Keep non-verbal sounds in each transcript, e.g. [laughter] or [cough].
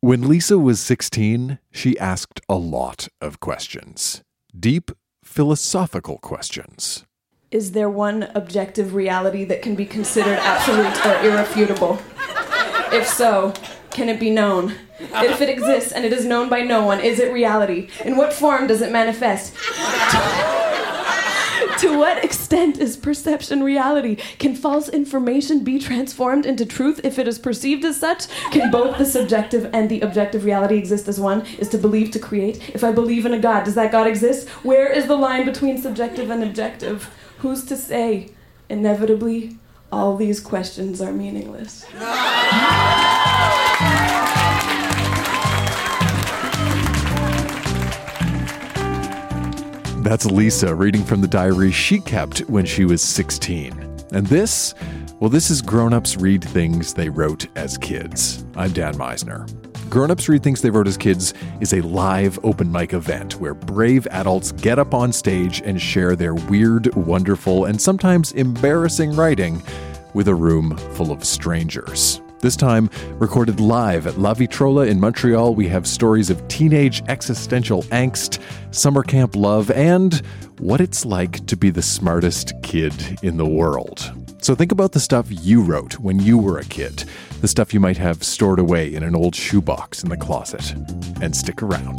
When Lisa was 16, she asked a lot of questions. Deep, philosophical questions. Is there one objective reality that can be considered absolute or irrefutable? If so, can it be known? If it exists and it is known by no one, is it reality? In what form does it manifest? To what extent is perception reality? Can false information be transformed into truth if it is perceived as such? Can both the subjective and the objective reality exist as one? Is to believe to create? If I believe in a God, does that God exist? Where is the line between subjective and objective? Who's to say? Inevitably, all these questions are meaningless. [laughs] That's Lisa reading from the diary she kept when she was 16. And this, well, this is Grown Ups Read Things They Wrote as Kids. I'm Dan Misener. Grown Ups Read Things They Wrote as Kids is a live open mic event where brave adults get up on stage and share their weird, wonderful, and sometimes embarrassing writing with a room full of strangers. This time, recorded live at La Vitrola in Montreal, we have stories of teenage existential angst, summer camp love, and what it's like to be the smartest kid in the world. So think about the stuff you wrote when you were a kid, the stuff you might have stored away in an old shoebox in the closet, and stick around.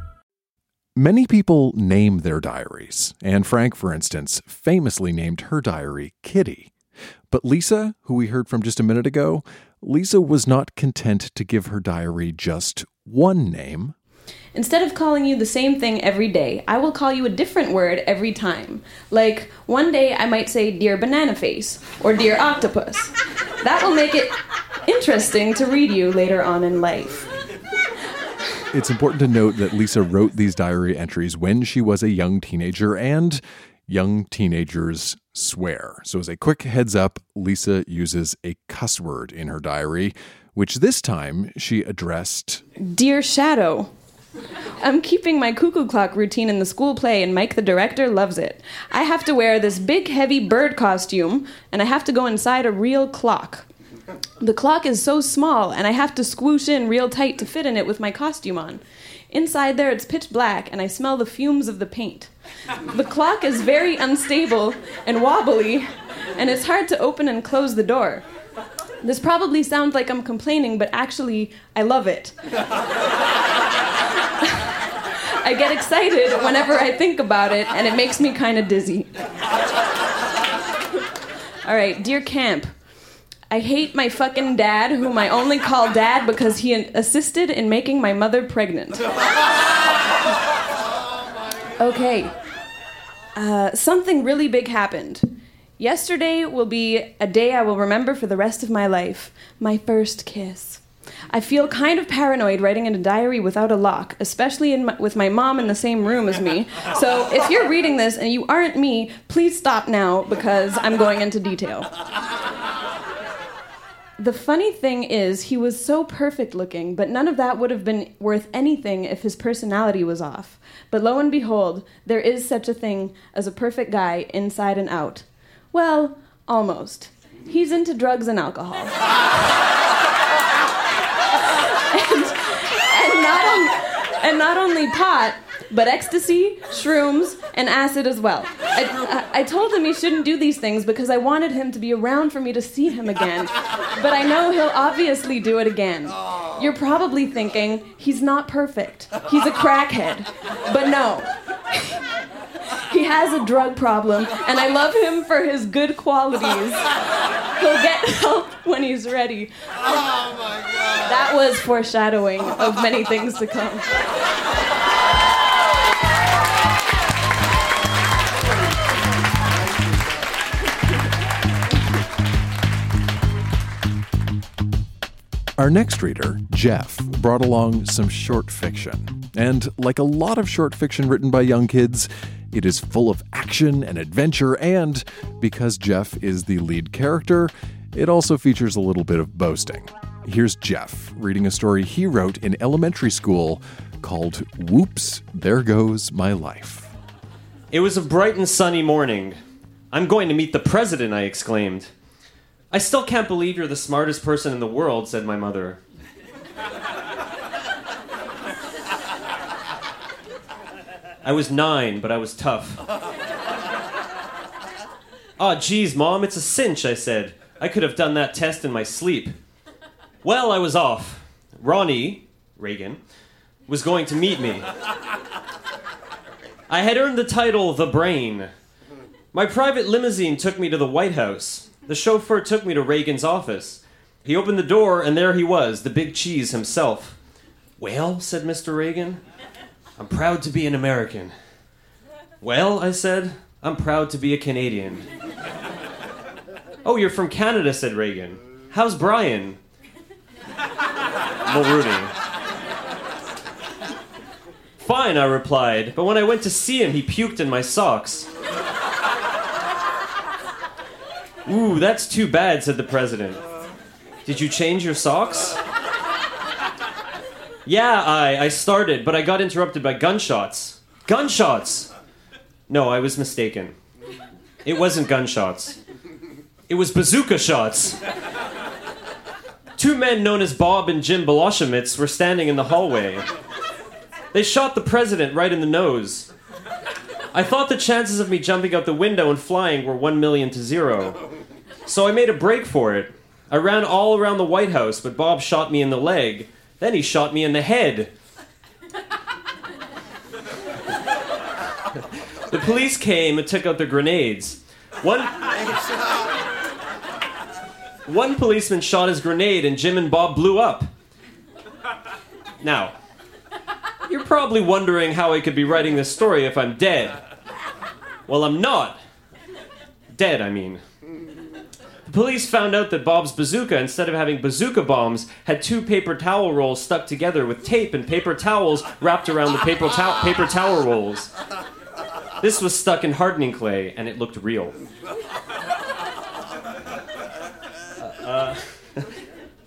Many people name their diaries. Anne Frank, for instance, famously named her diary Kitty. But Lisa, who we heard from just a minute ago, Lisa was not content to give her diary just one name. Instead of calling you the same thing every day, I will call you a different word every time. Like, one day I might say Dear Banana Face or Dear Octopus. That will make it interesting to read you later on in life. It's important to note that Lisa wrote these diary entries when she was a young teenager, and young teenagers swear. So, as a quick heads up, Lisa uses a cuss word in her diary, which this time she addressed Dear Shadow. I'm keeping my cuckoo clock routine in the school play, and Mike, the director, loves it. I have to wear this big, heavy bird costume, and I have to go inside a real clock. The clock is so small, and I have to squoosh in real tight to fit in it with my costume on. Inside there, it's pitch black, and I smell the fumes of the paint. The clock is very unstable and wobbly, and it's hard to open and close the door. This probably sounds like I'm complaining, but actually, I love it. [laughs] I get excited whenever I think about it, and it makes me kind of dizzy. All right, dear camp, I hate my fucking dad, whom I only call dad because he assisted in making my mother pregnant. Okay. Uh, something really big happened. Yesterday will be a day I will remember for the rest of my life my first kiss. I feel kind of paranoid writing in a diary without a lock, especially my, with my mom in the same room as me. So if you're reading this and you aren't me, please stop now because I'm going into detail. The funny thing is, he was so perfect looking, but none of that would have been worth anything if his personality was off. But lo and behold, there is such a thing as a perfect guy inside and out. Well, almost. He's into drugs and alcohol. [laughs] and, and, not on, and not only pot, but ecstasy, shrooms, and acid as well. I, I, I, told him he shouldn't do these things because I wanted him to be around for me to see him again. But I know he'll obviously do it again. You're probably thinking, he's not perfect. He's a crackhead. But no. [laughs] He has a drug problem, and I love him for his good qualities. He'll get help when he's ready. Oh my god. That was foreshadowing of many things to come. Our next reader, Jeff, brought along some short fiction. And like a lot of short fiction written by young kids, it is full of action and adventure, and because Jeff is the lead character, it also features a little bit of boasting. Here's Jeff reading a story he wrote in elementary school called Whoops, There Goes My Life. It was a bright and sunny morning. I'm going to meet the president, I exclaimed. I still can't believe you're the smartest person in the world, said my mother. I was nine, but I was tough. Aw, [laughs] oh, ah, geez, Mom, it's a cinch, I said. I could have done that test in my sleep. Well, I was off. Ronnie, Reagan, was going to meet me. I had earned the title The Brain. My private limousine took me to the White House. The chauffeur took me to Reagan's office. He opened the door, and there he was, the big cheese himself. Well, said Mr. Reagan, I'm proud to be an American. Well, I said, I'm proud to be a Canadian. oh, you're from Canada, said Reagan. How's Brian? Mulroney. Fine, I replied, but when I went to see him, he puked in my socks. Ooh, that's too bad, said the president. Did you change your socks? Yeah, I, I started, but I got interrupted by gunshots. Gunshots! No, I was mistaken. It wasn't gunshots. It was bazooka shots. Two men known as Bob and Jim Beloshemitz were standing in the hallway. They shot the president right in the nose. I thought the chances of me jumping out the window and flying were one million to zero. So I made a break for it. I ran all around the White House, but Bob shot me in the leg. Then he shot me in the head. the police came and took out the grenades. One. One policeman shot his grenade and Jim and Bob blew up. Now, you're probably wondering how I could be writing this story if I'm dead. Well, I'm not. Dead, I mean. The police found out that Bob's bazooka, instead of having bazooka bombs, had two paper towel rolls stuck together with tape and paper towels wrapped around the paper, to- paper towel rolls. This was stuck in hardening clay, and it looked real. Uh, uh, [laughs]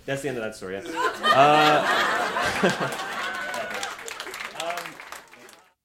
that's the end of that story. Uh, [laughs]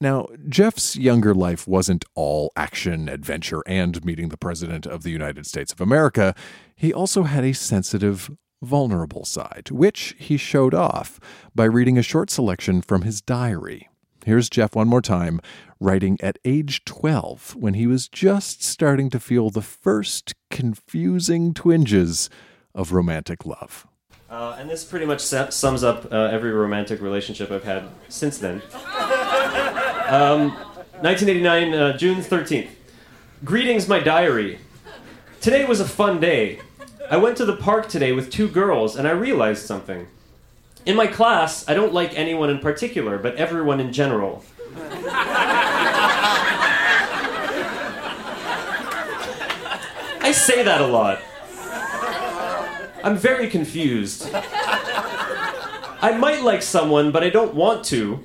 Now, Jeff's younger life wasn't all action, adventure, and meeting the President of the United States of America. He also had a sensitive, vulnerable side, which he showed off by reading a short selection from his diary. Here's Jeff one more time, writing at age 12 when he was just starting to feel the first confusing twinges of romantic love. Uh, and this pretty much sums up uh, every romantic relationship I've had since then. Um, 1989, uh, June 13th. Greetings, my diary. Today was a fun day. I went to the park today with two girls and I realized something. In my class, I don't like anyone in particular, but everyone in general. I say that a lot. I'm very confused. I might like someone, but I don't want to.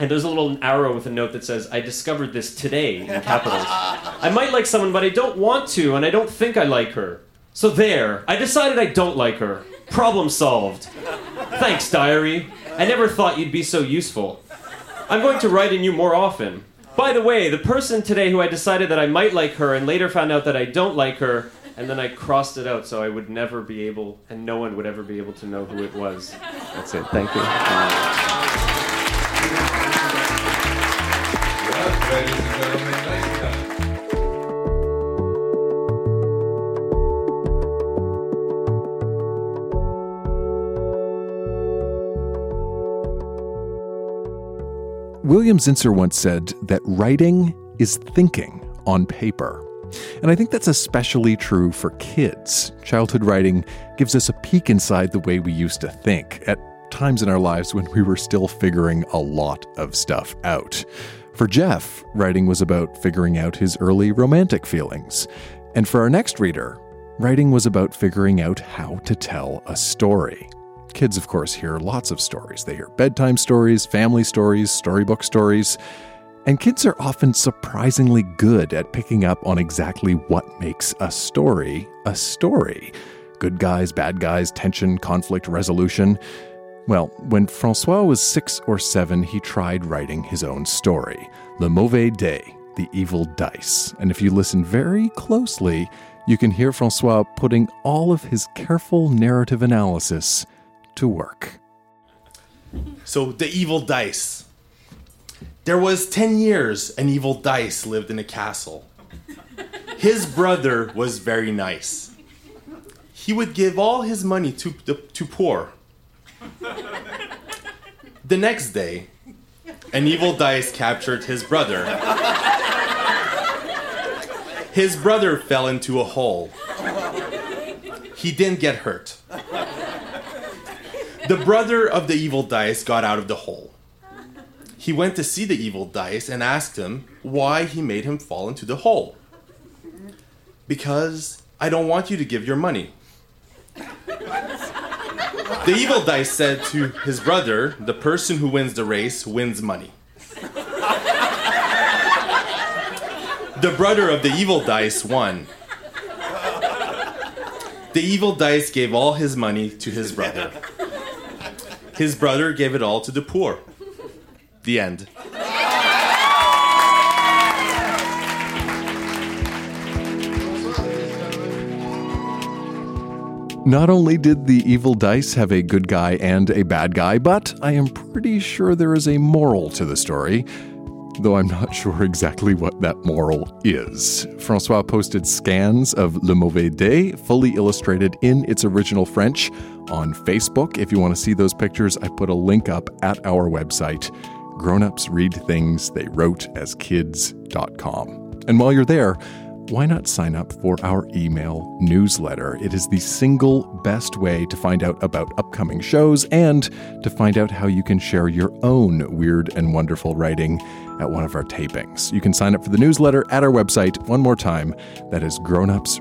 And there's a little arrow with a note that says, I discovered this today in capitals. I might like someone, but I don't want to, and I don't think I like her. So there, I decided I don't like her. Problem solved. Thanks, diary. I never thought you'd be so useful. I'm going to write in you more often. By the way, the person today who I decided that I might like her and later found out that I don't like her, and then I crossed it out so I would never be able, and no one would ever be able to know who it was. That's it. Thank you. William Zinsser once said that writing is thinking on paper. And I think that's especially true for kids. Childhood writing gives us a peek inside the way we used to think at times in our lives when we were still figuring a lot of stuff out. For Jeff, writing was about figuring out his early romantic feelings. And for our next reader, writing was about figuring out how to tell a story. Kids, of course, hear lots of stories. They hear bedtime stories, family stories, storybook stories. And kids are often surprisingly good at picking up on exactly what makes a story a story good guys, bad guys, tension, conflict, resolution. Well, when Francois was six or seven, he tried writing his own story, Le Mauvais Dé, The Evil Dice. And if you listen very closely, you can hear Francois putting all of his careful narrative analysis to work. So, the evil dice. There was 10 years an evil dice lived in a castle. His brother was very nice. He would give all his money to the to poor. The next day, an evil dice captured his brother. His brother fell into a hole. He didn't get hurt. The brother of the evil dice got out of the hole. He went to see the evil dice and asked him why he made him fall into the hole. Because I don't want you to give your money. The evil dice said to his brother, The person who wins the race wins money. The brother of the evil dice won. The evil dice gave all his money to his brother. His brother gave it all to the poor. The end. Not only did the evil dice have a good guy and a bad guy, but I am pretty sure there is a moral to the story, though I'm not [laughs] sure exactly what that moral is. Francois posted scans of Le Mauvais Dé, fully illustrated in its original French, on Facebook. If you want to see those pictures, I put a link up at our website, grownups read things they wrote as kids.com. And while you're there, why not sign up for our email newsletter? It is the single best way to find out about upcoming shows and to find out how you can share your own weird and wonderful writing at one of our tapings. You can sign up for the newsletter at our website one more time. That is grownups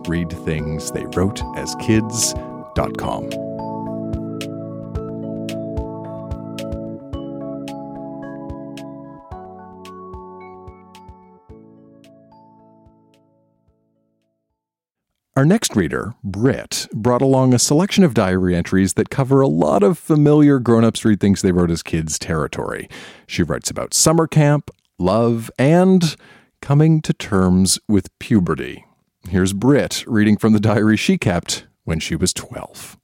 Our next reader, Britt, brought along a selection of diary entries that cover a lot of familiar grown ups read things they wrote as kids territory. She writes about summer camp, love, and coming to terms with puberty. Here's Britt reading from the diary she kept when she was 12.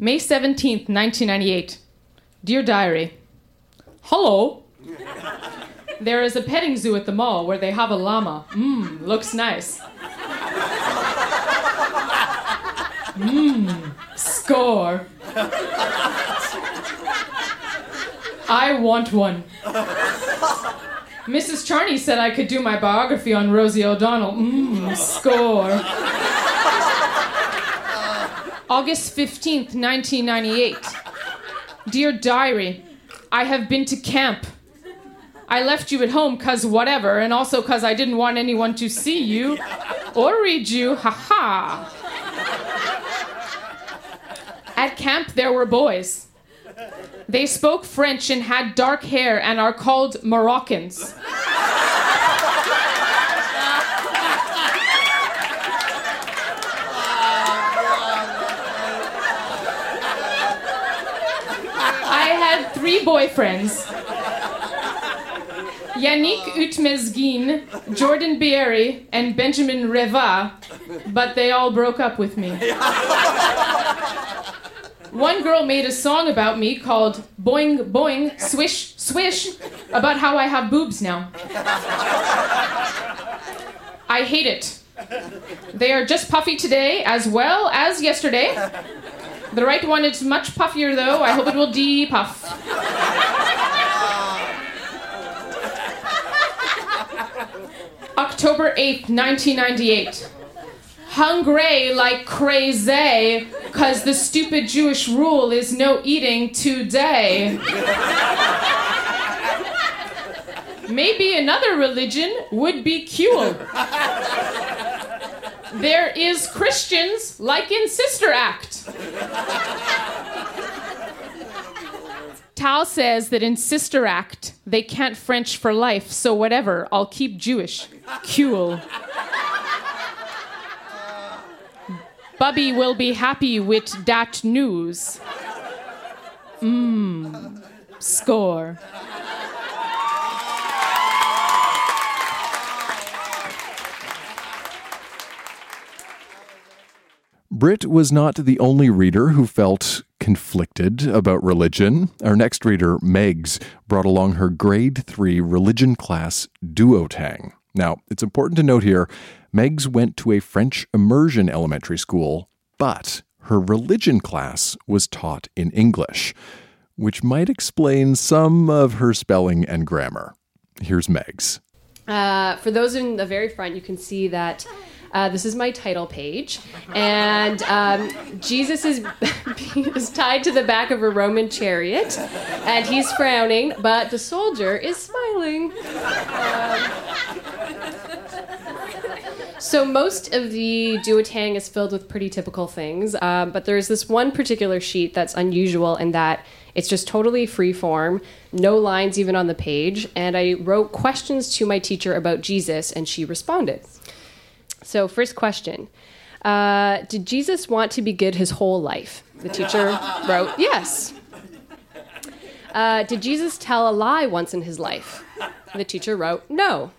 May 17th, 1998. Dear Diary, Hello. There is a petting zoo at the mall where they have a llama. Mmm, looks nice. Mmm, score. I want one. Mrs. Charney said I could do my biography on Rosie O'Donnell. Mmm, score. August 15th, 1998. Dear Diary, I have been to camp. I left you at home cause whatever, and also cause I didn't want anyone to see you or read you. Ha ha. At camp, there were boys. They spoke French and had dark hair and are called Moroccans. I had three boyfriends Yannick Utmezgin, Jordan Bierry, and Benjamin Reva, but they all broke up with me. One girl made a song about me called Boing Boing Swish Swish about how I have boobs now. I hate it. They are just puffy today as well as yesterday. The right one is much puffier though. I hope it will de-puff. October 8th, 1998. Hungry like crazy, cause the stupid Jewish rule is no eating today. Maybe another religion would be cool. There is Christians like in Sister Act. Tal says that in Sister Act, they can't French for life, so whatever, I'll keep Jewish. Cool. Bubby will be happy with that news. Mmm. Score. Britt was not the only reader who felt conflicted about religion. Our next reader, Megs, brought along her grade 3 religion class duotang. Now, it's important to note here Megs went to a French immersion elementary school, but her religion class was taught in English, which might explain some of her spelling and grammar. Here's Megs. Uh, for those in the very front, you can see that uh, this is my title page, and um, Jesus is, [laughs] is tied to the back of a Roman chariot, and he's frowning, but the soldier is smiling. Um, so most of the duotang is filled with pretty typical things, um, but there's this one particular sheet that's unusual in that it's just totally free form, no lines even on the page, and I wrote questions to my teacher about Jesus, and she responded. So, first question uh, Did Jesus want to be good his whole life? The teacher wrote, Yes. Uh, did Jesus tell a lie once in his life? The teacher wrote, No.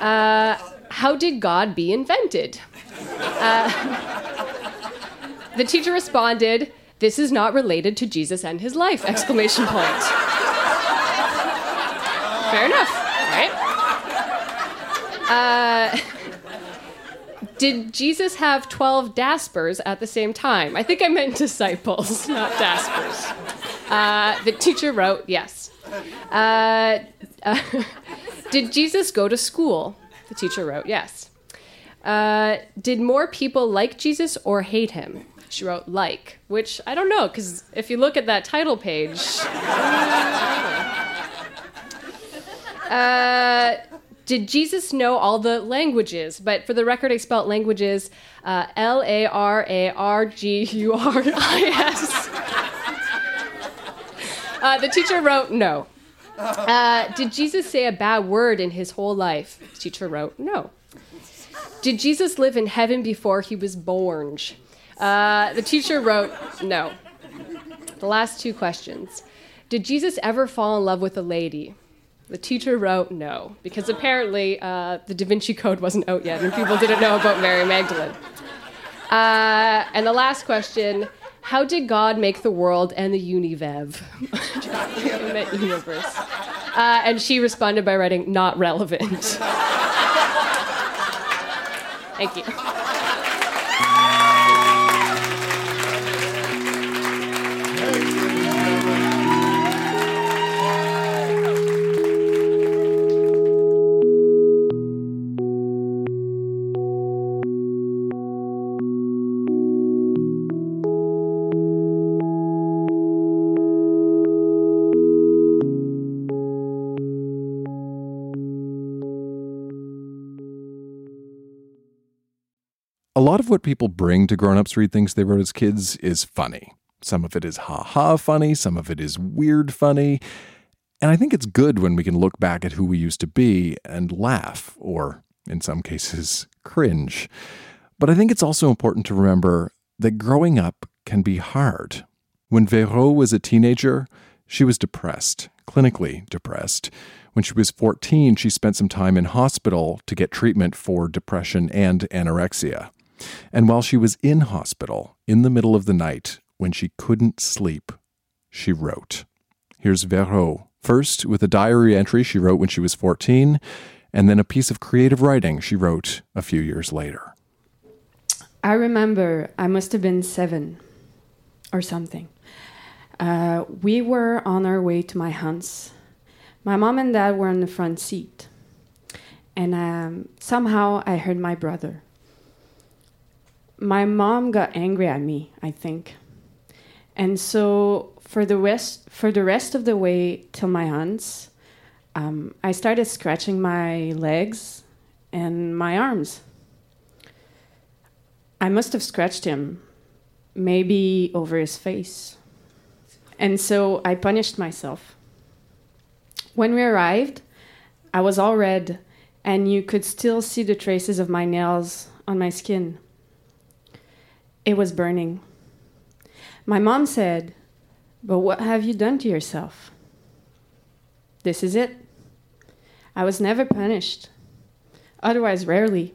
Uh, how did God be invented? Uh, the teacher responded, This is not related to Jesus and his life! Exclamation point. Fair enough, right? Did Jesus have 12 Daspers at the same time? I think I meant disciples, [laughs] not Daspers. Uh, the teacher wrote, yes. Uh, uh, [laughs] did Jesus go to school? The teacher wrote, yes. Uh, did more people like Jesus or hate him? She wrote, like, which I don't know, because if you look at that title page. [laughs] Did Jesus know all the languages? But for the record, I spelled languages uh, L A R A R G U R I S. [laughs] Uh, the teacher wrote no. Uh, did Jesus say a bad word in his whole life? The teacher wrote no. Did Jesus live in heaven before he was born? Uh, the teacher wrote no. The last two questions. Did Jesus ever fall in love with a lady? The teacher wrote no, because apparently uh, the Da Vinci Code wasn't out yet and people didn't know about Mary Magdalene. Uh, and the last question How did God make the world and the univev? [laughs] universe. Uh, and she responded by writing, Not relevant. [laughs] Thank you. A lot of what people bring to grown ups read things they wrote as kids is funny. Some of it is ha ha funny, some of it is weird funny. And I think it's good when we can look back at who we used to be and laugh, or in some cases, [laughs] cringe. But I think it's also important to remember that growing up can be hard. When Vero was a teenager, she was depressed, clinically depressed. When she was 14, she spent some time in hospital to get treatment for depression and anorexia. And while she was in hospital, in the middle of the night, when she couldn't sleep, she wrote. Here's Vero, first with a diary entry she wrote when she was 14, and then a piece of creative writing she wrote a few years later. I remember I must have been seven or something. Uh, we were on our way to my aunt's. My mom and dad were in the front seat. And um, somehow I heard my brother. My mom got angry at me, I think. And so for the rest, for the rest of the way till my aunt's, um, I started scratching my legs and my arms. I must have scratched him, maybe over his face. And so I punished myself. When we arrived, I was all red, and you could still see the traces of my nails on my skin. It was burning. My mom said, But what have you done to yourself? This is it. I was never punished, otherwise, rarely.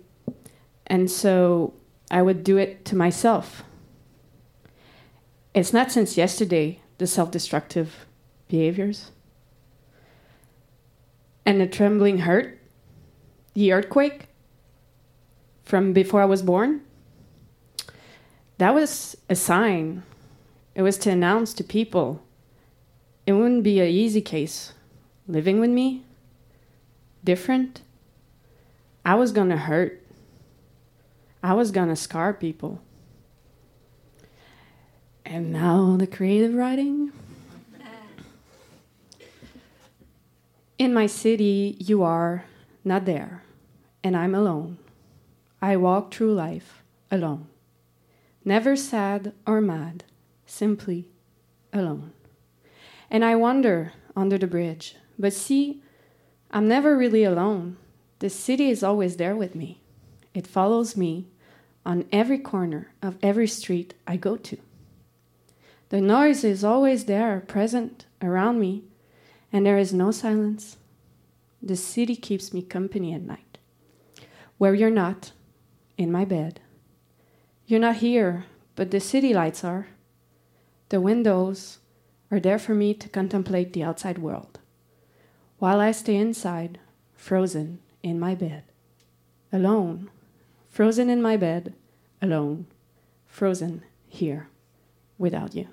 And so I would do it to myself. It's not since yesterday, the self destructive behaviors. And the trembling hurt, the earthquake from before I was born, that was a sign. It was to announce to people it wouldn't be an easy case living with me, different. I was gonna hurt. I was gonna scar people. And now the creative writing. In my city, you are not there, and I'm alone. I walk through life alone. Never sad or mad, simply alone. And I wander under the bridge, but see, I'm never really alone. The city is always there with me. It follows me on every corner of every street I go to. The noise is always there, present around me, and there is no silence. The city keeps me company at night. Where you're not, in my bed. You're not here, but the city lights are. The windows are there for me to contemplate the outside world, while I stay inside, frozen in my bed. Alone, frozen in my bed, alone, frozen here without you.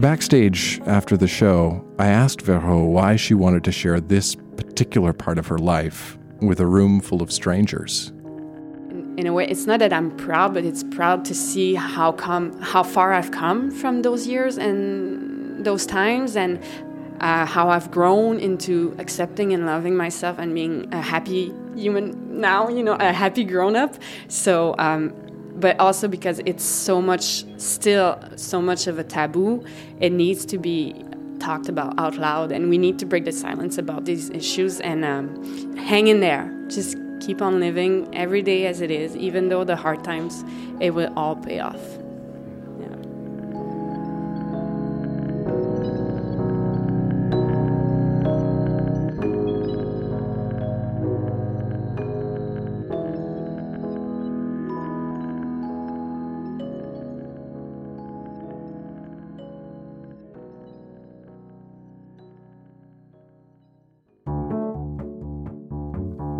Backstage after the show, I asked Vero why she wanted to share this particular part of her life with a room full of strangers. in a way it's not that i'm proud but it's proud to see how come how far i've come from those years and those times and uh, how i've grown into accepting and loving myself and being a happy human now you know a happy grown-up so um, but also because it's so much still so much of a taboo it needs to be talked about out loud and we need to break the silence about these issues and um, hang in there. Just keep on living every day as it is even though the hard times it will all pay off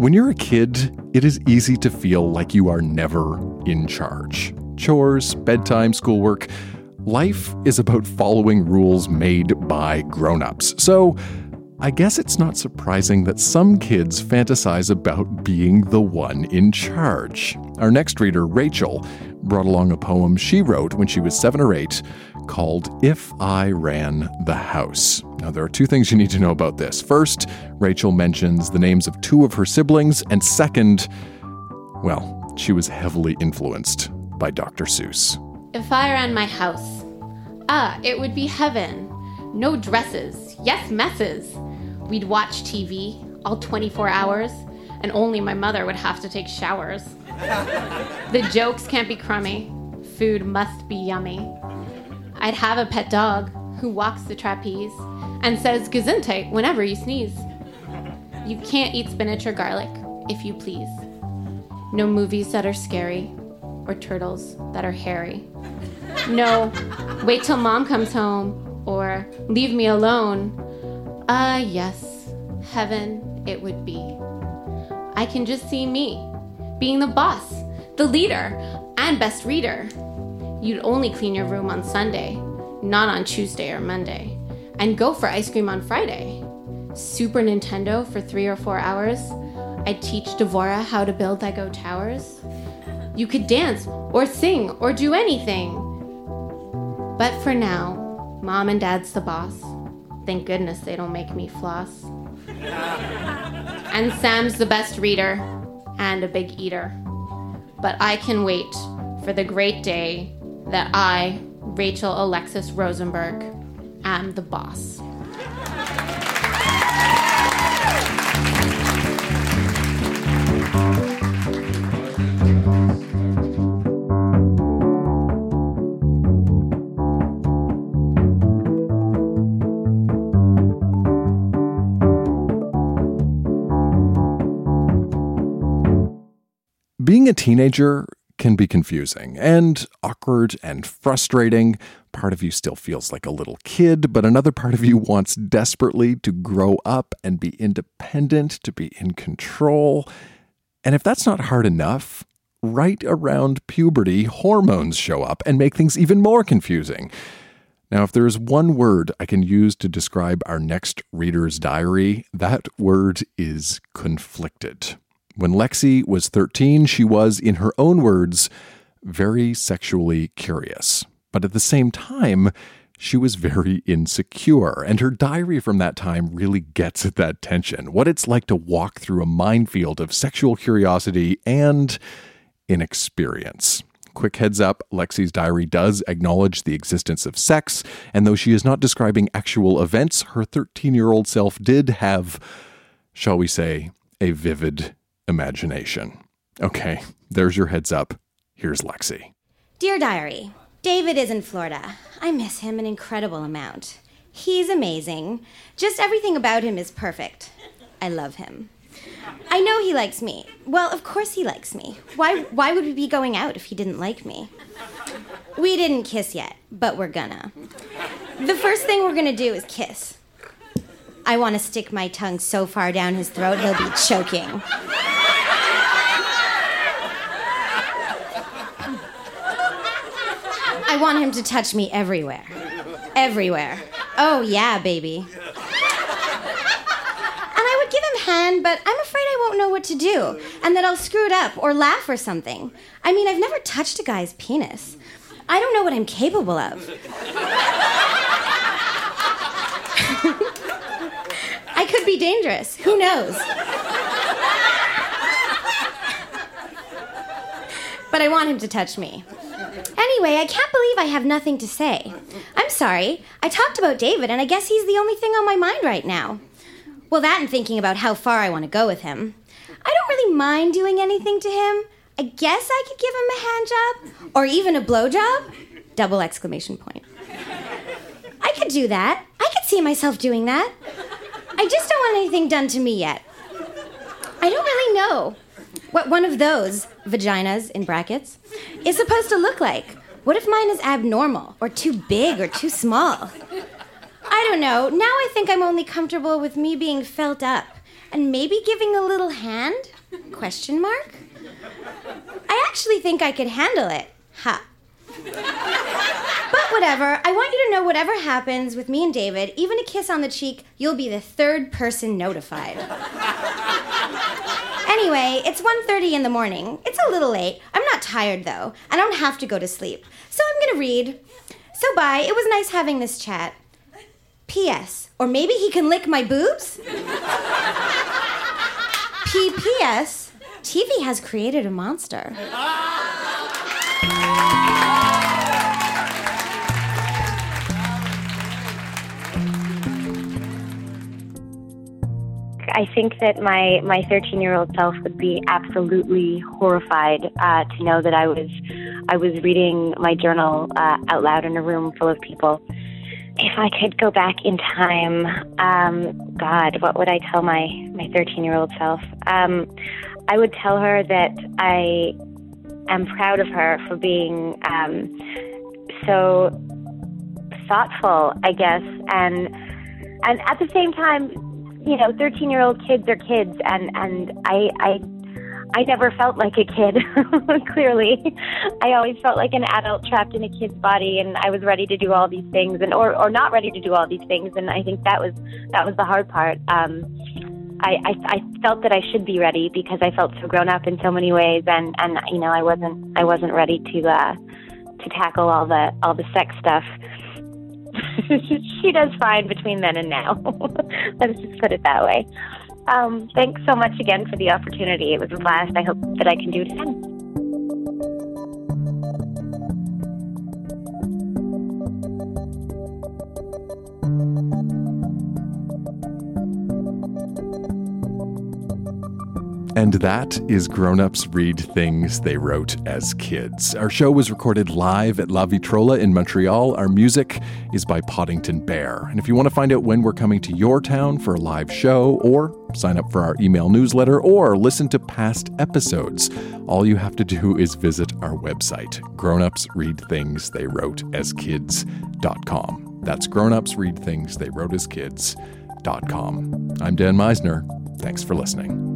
When you're a kid, it is easy to feel like you are never in charge. Chores, bedtime, schoolwork. Life is about following rules made by grown ups. So, I guess it's not surprising that some kids fantasize about being the one in charge. Our next reader, Rachel, brought along a poem she wrote when she was seven or eight called If I Ran the House. Now, there are two things you need to know about this. First, Rachel mentions the names of two of her siblings, and second, well, she was heavily influenced by Dr. Seuss. If I ran my house, ah, it would be heaven. No dresses, yes, messes. We'd watch TV all 24 hours, and only my mother would have to take showers. [laughs] the jokes can't be crummy, food must be yummy. I'd have a pet dog who walks the trapeze and says gesundheit whenever you sneeze. You can't eat spinach or garlic, if you please. No movies that are scary or turtles that are hairy. No, wait till mom comes home or leave me alone. Ah, yes, heaven it would be. I can just see me being the boss, the leader, and best reader. You'd only clean your room on Sunday, not on Tuesday or Monday, and go for ice cream on Friday. Super Nintendo for three or four hours. I'd teach Devora how to build Lego towers. You could dance or sing or do anything. But for now, mom and dad's the boss. Thank goodness they don't make me floss. and Sam's the best reader and a big eater. But I can wait for the great day that I, Rachel Alexis Rosenberg, am the boss. Being a teenager can be confusing and awkward and frustrating. Part of you still feels like a little kid, but another part of you wants desperately to grow up and be independent, to be in control. And if that's not hard enough, right around puberty, hormones show up and make things even more confusing. Now, if there is one word I can use to describe our next reader's diary, that word is conflicted. When Lexi was 13, she was, in her own words, very sexually curious. But at the same time, she was very insecure, and her diary from that time really gets at that tension what it's like to walk through a minefield of sexual curiosity and inexperience. Quick heads up Lexi's diary does acknowledge the existence of sex, and though she is not describing actual events, her 13 year old self did have, shall we say, a vivid imagination. Okay, there's your heads up. Here's Lexi. Dear Diary, David is in Florida. I miss him an incredible amount. He's amazing. Just everything about him is perfect. I love him. I know he likes me. Well, of course he likes me. Why why would we be going out if he didn't like me? We didn't kiss yet, but we're gonna. The first thing we're gonna do is kiss. I want to stick my tongue so far down his throat he'll be choking. I want him to touch me everywhere. Everywhere. Oh, yeah, baby. And I would give him hand, but I'm afraid I won't know what to do, and that I'll screw it up or laugh or something. I mean, I've never touched a guy's penis. I don't know what I'm capable of. Could be dangerous. Who knows? but I want him to touch me. Anyway, I can't believe I have nothing to say. I'm sorry. I talked about David, and I guess he's the only thing on my mind right now. Well, that and thinking about how far I want to go with him. I don't really mind doing anything to him. I guess I could give him a hand job or even a blow job. Double exclamation point. I could do that. I could see myself doing that. I just don't want anything done to me yet. I don't really know what one of those vaginas in brackets is supposed to look like. What if mine is abnormal or too big or too small? I don't know. Now I think I'm only comfortable with me being felt up and maybe giving a little hand? Question mark? I actually think I could handle it. Ha. But whatever, I want you to know whatever happens with me and David, even a kiss on the cheek, you'll be the third person notified. [laughs] Anyway, it's 1:30 in the morning. It's a little late. I'm not tired though. I don't have to go to sleep. So I'm going to read. So bye. It was nice having this chat. P.S. Or maybe he can lick my boobs? P.P.S. TV has created a monster. I think that my my 13 year old self would be absolutely horrified uh, to know that I was I was reading my journal uh, out loud in a room full of people. If I could go back in time, um, God, what would I tell my my 13 year old self? Um, I would tell her that I am proud of her for being um, so thoughtful, I guess, and and at the same time you know, 13 year old kids are kids, and and I I I never felt like a kid. [laughs] clearly, I always felt like an adult trapped in a kid's body, and I was ready to do all these things, and or or not ready to do all these things. And I think that was that was the hard part. Um, I, I I felt that I should be ready because I felt so grown up in so many ways, and and you know I wasn't I wasn't ready to uh, to tackle all the all the sex stuff. [laughs] she does fine between then and now. [laughs] Let's just put it that way. Um, thanks so much again for the opportunity. It was a blast. I hope that I can do it again. And that is Grown Ups Read Things They Wrote as Kids. Our show was recorded live at La Vitrola in Montreal. Our music is by Poddington Bear. And if you want to find out when we're coming to your town for a live show, or sign up for our email newsletter, or listen to past episodes, all you have to do is visit our website, grownupsreadthingstheywroteaskids.com. That's grownupsreadthingstheywroteaskids.com. I'm Dan Misener. Thanks for listening.